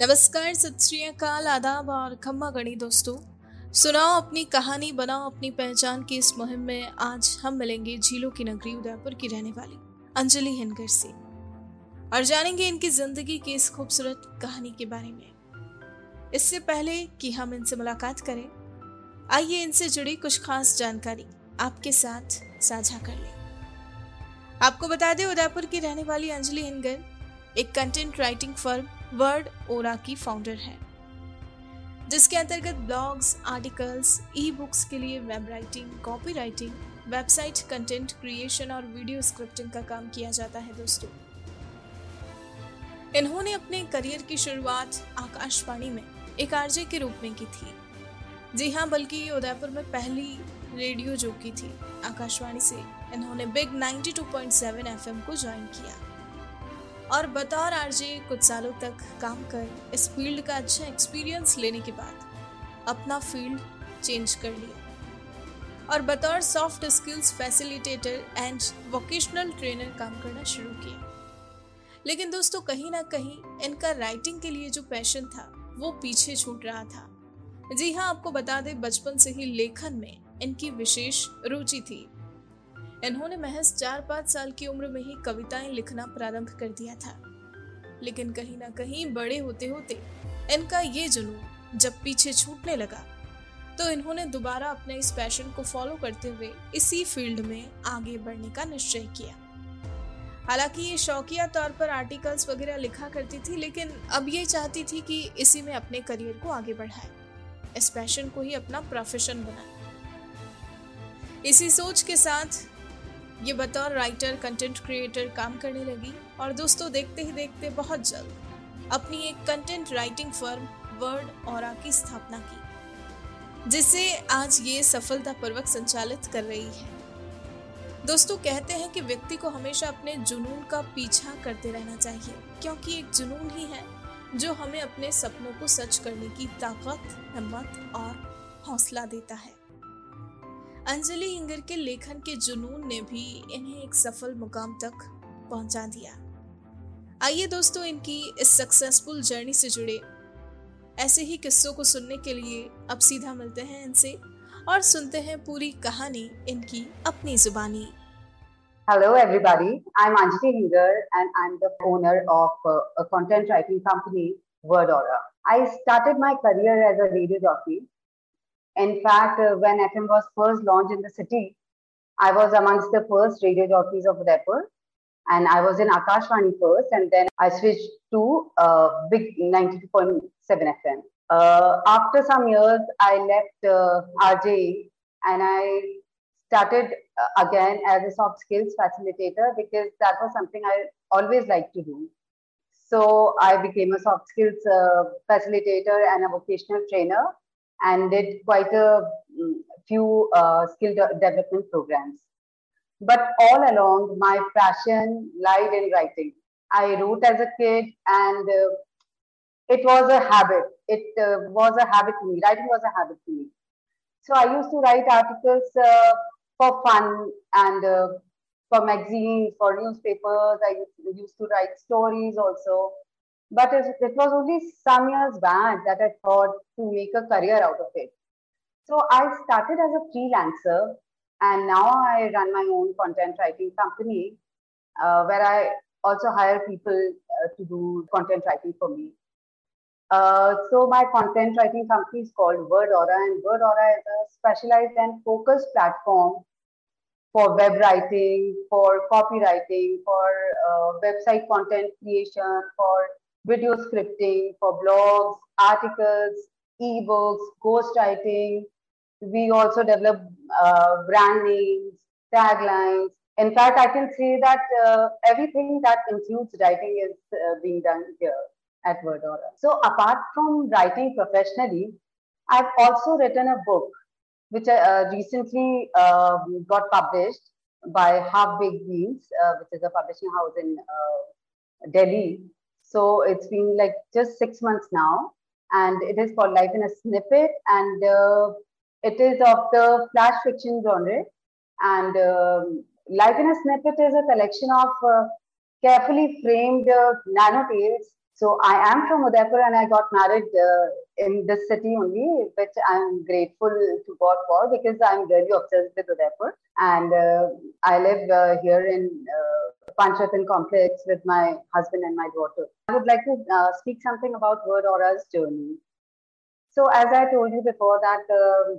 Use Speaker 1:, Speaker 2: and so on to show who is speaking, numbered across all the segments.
Speaker 1: नमस्कार, सत आदाब और खम्मा गणी दोस्तों। सुनाओ अपनी कहानी, बनाओ अपनी पहचान की इस मुहिम में। आज हम मिलेंगे झीलों की नगरी, उदयपुर की रहने वाली अंजलि हिनकर से। और जानेंगे इनकी ज़िंदगी की इस खूबसूरत कहानी के बारे में। इससे पहले कि हम इनसे मुलाकात करें, आइए इनसे जुड़ी कुछ खास जानकारी आपके साथ साझा कर लें। आपको बता दें, उदयपुर की रहने वाली अंजलि हिनगर एक content writing firm Word Aura की फाउंडर है, जिसके अंतर्गत ब्लॉग्स आर्टिकल्स ई बुक्स के लिए web writing copy writing website content creation और वीडियो स्क्रिप्टिंग का काम किया जाता है दोस्तों। इन्होंने अपने करियर की शुरुआत आकाशवाणी में एक आरजे के रूप में की थी। जी हाँ बल्कि उदयपुर में पहली रेडियो जो की थी, आकाशवाणी से इन्होंने बिग 92.7 एफएम को ज्वाइन किया। और बतौर आरजे, कुछ सालों तक काम कर इस फ़ील्ड का अच्छा एक्सपीरियंस लेने के बाद अपना फ़ील्ड चेंज कर लिया। और बतौर soft skills facilitator and vocational trainer काम करना शुरू किया। लेकिन दोस्तों, कहीं ना कहीं इनका राइटिंग के लिए जो पैशन था, वो पीछे छूट रहा था। जी हाँ आपको बता दें, बचपन से ही लेखन में इनकी विशेष रुचि थी। इन्होंने महज चार पाँच साल की उम्र में ही कविताएँ लिखना प्रारंभ कर दिया था। लेकिन कहीं ना कहीं बड़े होते होते इनका ये जुनून जब पीछे छूटने लगा तो इन्होंने दोबारा अपने इस पैशन को फॉलो करते हुए इसी फ़ील्ड में आगे बढ़ने का निश्चय किया। हालाँकि ये शौकिया तौर पर आर्टिकल्स वगैरह लिखा करती थी, लेकिन अब ये चाहती थी कि इसी में अपने करियर को आगे बढ़ाए, इस पैशन को ही अपना प्रोफेशन बनाए। इसी सोच के साथ ये बतौर राइटर कंटेंट क्रिएटर काम करने लगी और दोस्तों देखते ही देखते बहुत जल्द अपनी एक कंटेंट राइटिंग फर्म वर्ड और की स्थापना की, जिसे आज ये सफलतापूर्वक संचालित कर रही है। दोस्तों कहते हैं कि व्यक्ति को हमेशा अपने जुनून का पीछा करते रहना चाहिए, क्योंकि एक जुनून ही है जो हमें अपने सपनों को सच करने की ताकत, हिम्मत और हौसला देता है। अंजलि इंगर के लेखन के जुनून ने भी इन्हें एक सफल मुकाम तक पहुँचा दिया। आइए दोस्तों, इनकी इस सक्सेसफुल जर्नी से जुड़े। ऐसे ही किस्सों को सुनने के लिए अब सीधा मिलते हैं इनसे और सुनते हैं पूरी कहानी इनकी अपनी जुबानी।
Speaker 2: Hello everybody I am Anjali Hingar and I am the owner of a content writing company Word Order I started my career as a radio jockey In fact, uh, when FM was first launched in the city, I was amongst the first radio jockeys of Udaipur. And I was in Akashvani first, and then I switched to uh, Big 92.7 FM. Uh, after some years, I left uh, RJ and I started uh, again as a soft skills facilitator because that was something I always liked to do. So I became a soft skills uh, facilitator and a vocational trainer and did quite a mm, few uh, skill de development programs. But all along, my passion lied in writing. I wrote as a kid, and uh, it was a habit. It uh, was a habit to me. Writing was a habit to me. So I used to write articles uh, for fun and uh, for magazines, for newspapers. I used to write stories also. But it, it was only some years back that I thought to make a career out of it. So I started as a freelancer and now I run my own content writing company uh, where I also hire people uh, to do content writing for me. Uh, so my content writing company is called WordAura and WordAura is a specialized and focused platform for web writing, for copywriting, for uh, website content creation, for video scripting for blogs, articles, ebooks, ghostwriting. We also develop uh, brand names, taglines. In fact, I can say that uh, everything that includes writing is uh, being done here at WordAura. So apart from writing professionally, I've also written a book which uh, recently um, got published by Half Baked Beans, uh, which is a publishing house in uh, Delhi. So it's been like just six months now, and it is called Life in a Snippet, and uh, it is of the flash fiction genre. And um, Life in a Snippet is a collection of uh, carefully framed uh, nano tales So I am from Udaipur and I got married uh, in this city only, which I'm grateful to God for because I'm really obsessed with Udaipur. And uh, I live uh, here in uh, Panchratan complex with my husband and my daughter. I would like to uh, speak something about Word Aura's journey. So as I told you before that um,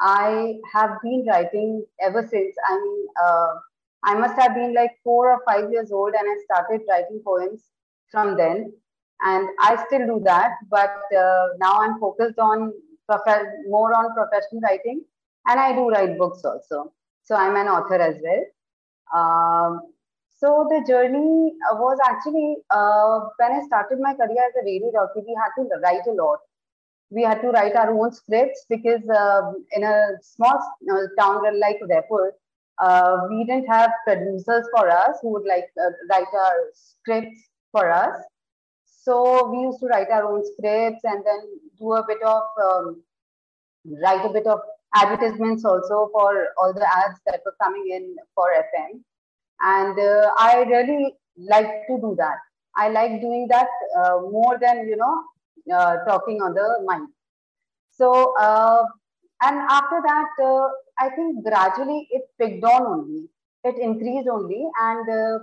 Speaker 2: I have been writing ever since. I mean, uh, I must have been like four or five years old and I started writing poems from then and I still do that. But uh, now I'm focused on prof- more on professional writing, and I do write books also. So I'm an author as well. Um, so the journey was actually uh, when I started my career as a radio jockey, we had to write a lot. We had to write our own scripts because uh, in a small uh, town like Udaipur, uh, we didn't have producers for us who would like uh, write our scripts for us. So we used to write our own scripts and then do a bit of um, write a bit of advertisements also for all the ads that were coming in for FM. And uh, I really like to do that. I like doing that uh, more than you know uh, talking on the mic. So uh, and after that, uh, I think gradually it picked on only. It increased only, and uh,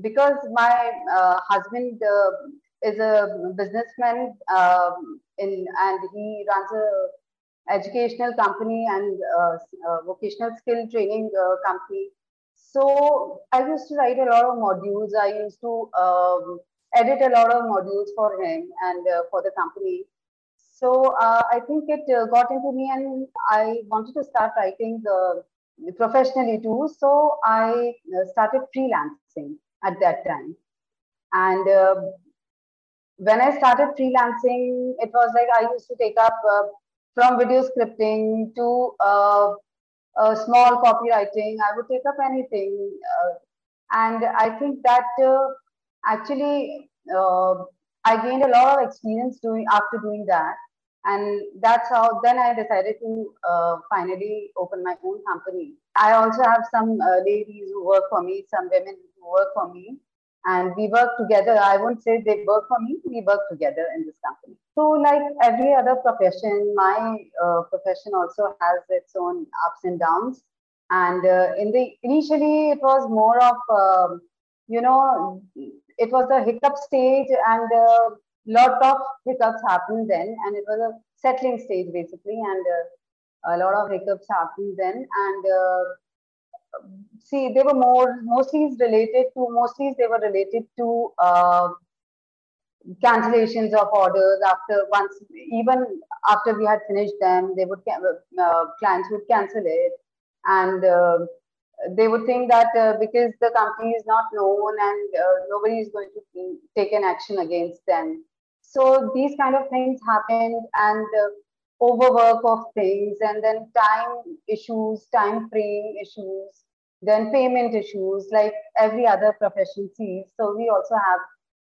Speaker 2: because my uh, husband uh, is a businessman um, in, and he runs a educational company and vocational skill training company. So I used to write a lot of modules. I used to um, edit a lot of modules for him and uh, for the company. So uh, I think it uh, got into me, and I wanted to start writing professionally too. So I uh, started freelancing at that time. And uh, when I started freelancing, it was like I used to take up uh, from video scripting to uh, small copywriting. I would take up anything. Uh, and I think that uh, actually I gained a lot of experience doing after doing that and that's how then i decided to uh, finally open my own company i also have some uh, ladies who work for me some women work for me. And we work together. I won't say they work for me. We work together in this company. So like every other profession my uh, profession also has its own ups and downs. And uh, in the initially it was more of um, you know it was a hiccup stage and uh, lot of hiccups happened then, and it was a settling stage basically, and uh, a lot of hiccups happened then, and uh, see, they were more mostly related to mostly they were related to uh, cancellations of orders after once even after we had finished them, they would uh, clients would cancel it, and uh, they would think that uh, because the company is not known and uh, nobody is going to take an action against them. So these kind of things happened and uh, overwork of things and then time issues, time frame issues, then payment issues like every other profession sees. So we also have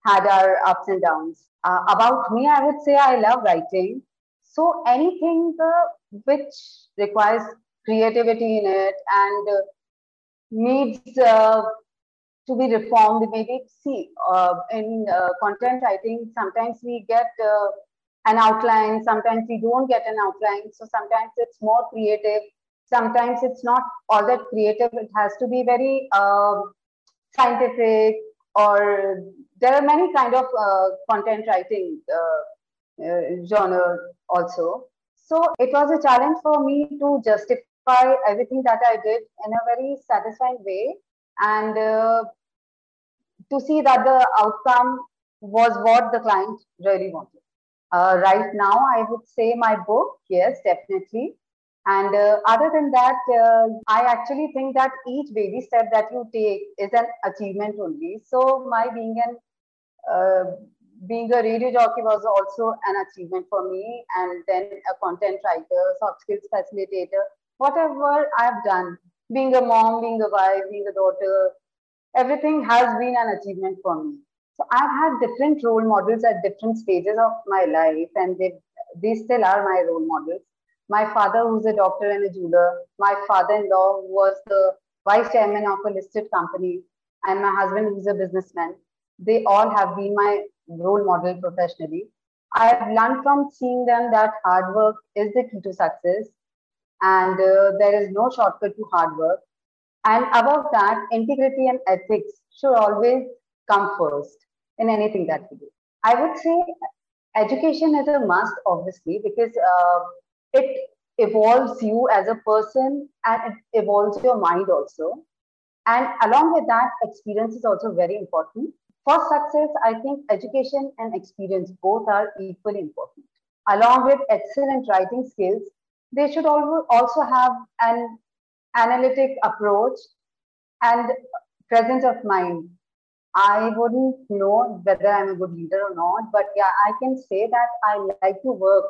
Speaker 2: had our ups and downs. Uh, about me, I would say I love writing. So anything uh, which requires creativity in it and uh, needs uh, to be reformed maybe see uh, in uh, content i think sometimes we get an outline. Sometimes we don't get an outline. So sometimes it's more creative. Sometimes it's not all that creative. It has to be very um, scientific or there are many kind of uh, content writing uh, uh, genre also. So it was a challenge for me to justify everything that i did in a very satisfying way. And uh, to see that the outcome was what the client really wanted. Uh, right now, I would say my book, yes, definitely. And uh, other than that, uh, I actually think that each baby step that you take is an achievement only. So my being an uh, being a radio jockey was also an achievement for me, and then a content writer, soft skills facilitator, whatever I've done, being a mom, being a wife, being a daughter, everything has been an achievement for me. So I've had different role models at different stages of my life, and they, they still are my role models. My father, who's a doctor and a jeweler, my father in law was the vice chairman of a listed company, and my husband, who's a businessman. they all have been my role model professionally. I have learned from seeing them that hard work is the key to success and uh, there is no shortcut to hard work. And above that, integrity and ethics should always come first in anything that we do. I would say education is a must, obviously, because uh, it evolves you as a person and it evolves your mind also. And along with that, experience is also very important. For success, I think education and experience both are equally important. Along with excellent writing skills, they should also have an analytic approach and presence of mind. I wouldn't know whether I'm a good leader or not, but yeah, I can say that I like to work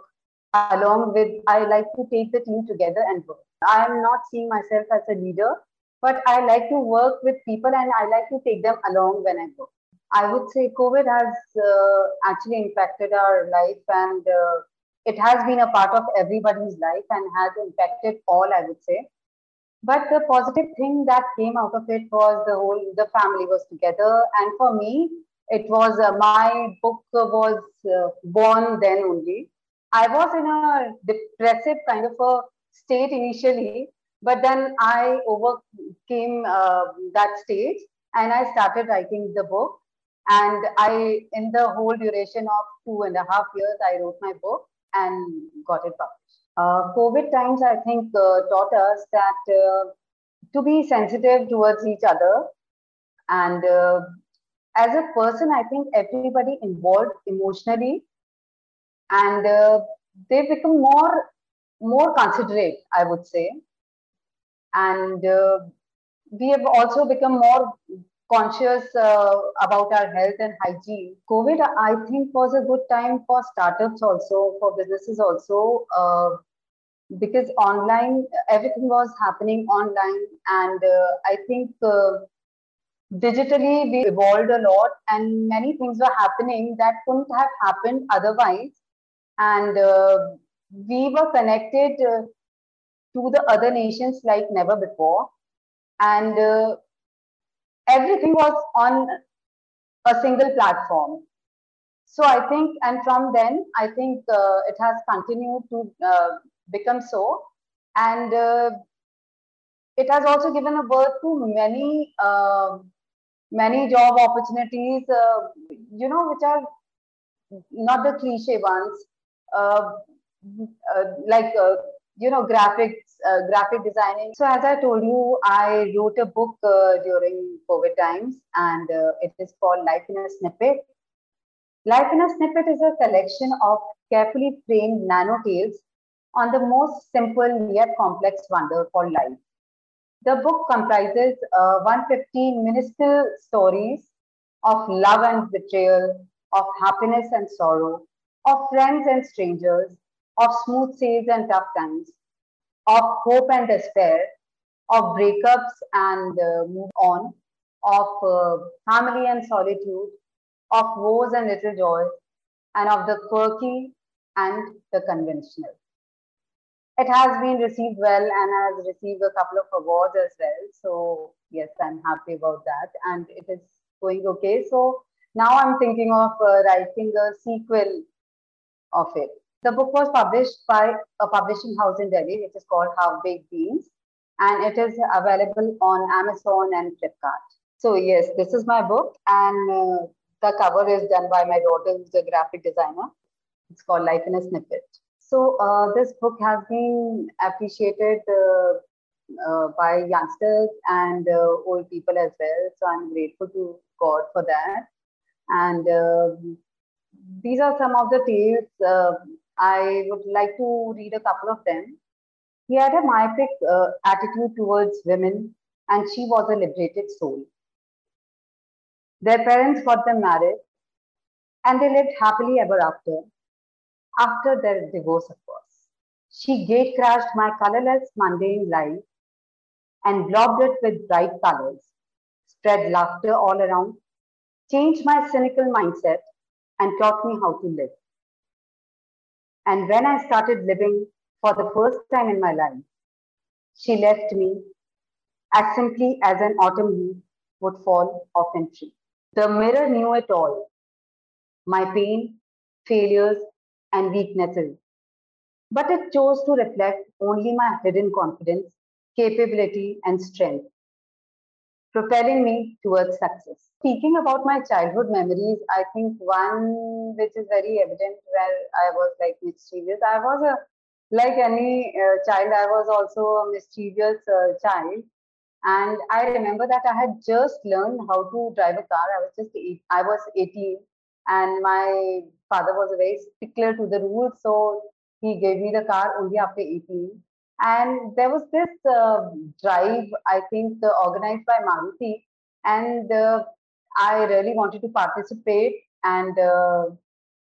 Speaker 2: along with, I like to take the team together and work. I am not seeing myself as a leader, but I like to work with people and I like to take them along when I work. I would say COVID has uh, actually impacted our life and uh, it has been a part of everybody's life and has impacted all, I would say. But the positive thing that came out of it was the whole, the family was together. And for me, it was uh, my book was uh, born then only. I was in a depressive kind of a state initially, but then I overcame uh, that stage and I started writing the book. And I, in the whole duration of two and a half years, I wrote my book and got it published. Uh, COVID times, I think, uh, taught us that uh, to be sensitive towards each other. And uh, as a person, I think everybody involved emotionally and uh, they become more more considerate, I would say. And we have also become more conscious uh, about our health and hygiene. COVID, I think, was a good time for startups also, for businesses also, uh, because online, everything was happening online. And uh, I think uh, digitally we evolved a lot and many things were happening that couldn't have happened otherwise. And uh, we were connected uh, to the other nations like never before. And everything was on a single platform. So I think, and from then, I think uh, it has continued to uh, become so. And uh, it has also given a birth to many, um, many job opportunities, uh, you know, which are not the cliche ones, uh, uh, like, you know, graphics uh, graphic designing. So as I told you, I wrote a book uh, during COVID times and uh, it is called Life in a Snippet. Life in a Snippet is a collection of carefully framed nano tales on the most simple yet complex wonder called life. The book comprises uh, 150 minuscule stories of love and betrayal, of happiness and sorrow, of friends and strangers, of smooth sails and tough times, of hope and despair, of breakups and uh, move on, of uh, family and solitude, of woes and little joys, and of the quirky and the conventional. It has been received well and has received a couple of awards as well. So yes, I'm happy about that. And it is going okay. So now I'm thinking of uh, writing a sequel of it. The book was published by a publishing house in Delhi, which is called Half Baked Beans, and it is available on Amazon and Flipkart. So yes, this is my book, and uh, the cover is done by my daughter, who's a graphic designer. It's called Life in a Snippet. So uh, this book has been appreciated uh, uh by youngsters and uh, old people as well. So I'm grateful to God for that. And um, these are some of the tales uh, I would like to read a couple of them. He had a myopic uh, attitude towards women, and she was a liberated soul. Their parents got them married, and they lived happily ever after, after their divorce, of course. She gate crashed my colorless, mundane life and blobbed it with bright colors, spread laughter all around, changed my cynical mindset, and taught me how to live. And when I started living for the first time in my life, she left me as simply as an autumn leaf would fall off a tree. The mirror knew it all my pain, failures, and weaknesses. But it chose to reflect only my hidden confidence, capability, and strength, propelling me towards success. Speaking about my childhood memories, I think one which is very evident where I was like mischievous. I was a like any uh, child, I was also a mischievous uh, child. And I remember that I had just learned how to drive a car. I was just eight, I was 18, and my father was very stickler to the rules, so he gave me the car only after 18. And there was this uh, drive, I think, uh, organized by Maruti, and uh, I really wanted to participate. And uh,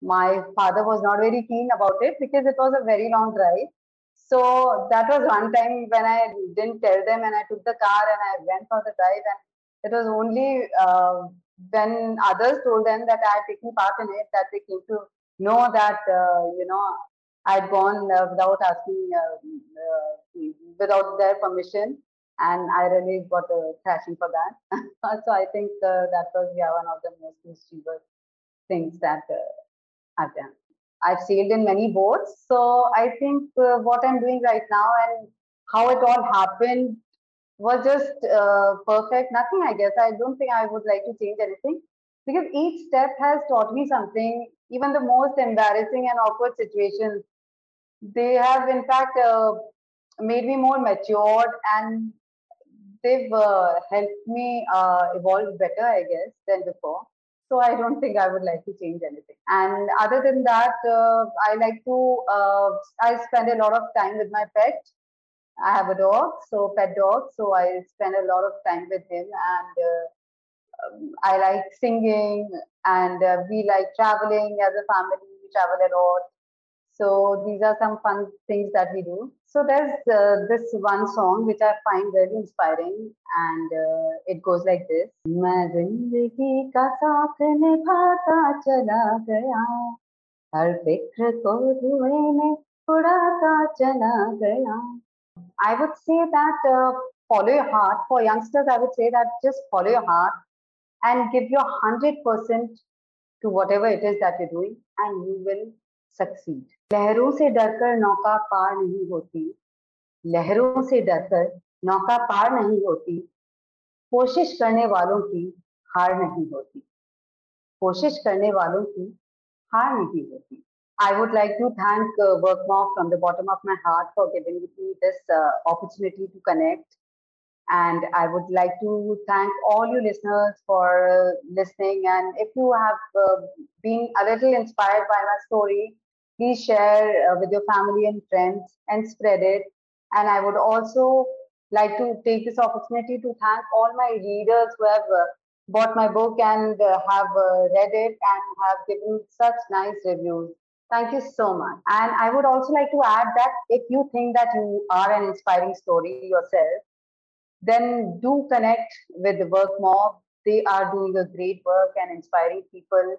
Speaker 2: my father was not very keen about it because it was a very long drive. So that was one time when I didn't tell them and I took the car and I went for the drive. And it was only uh, when others told them that I had taken part in it that they came to know that, uh, you know, I'd gone uh, without asking, uh, without their permission. And I really got a passion for that. so I think uh, that was yeah, one of the most mischievous things that uh, I've done. I've sailed in many boats. So I think uh, what I'm doing right now and how it all happened was just uh, perfect. Nothing, I guess. I don't think I would like to change anything because each step has taught me something. Even the most embarrassing and awkward situations, they have in fact uh, made me more matured and they've uh, helped me uh, evolve better, I guess, than before. So I don't think I would like to change anything. And other than that, uh, I like to, uh, I spend a lot of time with my pet. I have a dog, so pet dog. So I spend a lot of time with him and uh, um, I like singing and uh, we like traveling as a family. We travel a lot. So these are some fun things that we do. So there's uh, this one song which I find very inspiring, and uh, it goes like this: मैं जिंदगी का साथ निभाता चला गया, हर फिक्र को धुएं में उड़ाता चला गया. I would say that uh, follow your heart. For youngsters, I would say that just follow your heart and give your hundred percent to whatever it is that you're doing, and you will succeed. लहरों से डरकर नौका पार नहीं होती लहरों से डरकर नौका पार नहीं होती कोशिश करने वालों की हार नहीं होती कोशिश करने वालों की हार नहीं होती I would like to thank uh, WorkMob from the bottom of my heart for giving me this uh, opportunity to connect. And I would like to thank all you listeners for uh, listening. And if you have uh, been a little inspired by my story, please share uh, with your family and friends and spread it. And I would also like to take this opportunity to thank all my readers who have uh, bought my book and uh, have uh, read it and have given such nice reviews. Thank you so much. And I would also like to add that if you think that you are an inspiring story yourself, then do connect with the Work Mob. They are doing a great work and inspiring people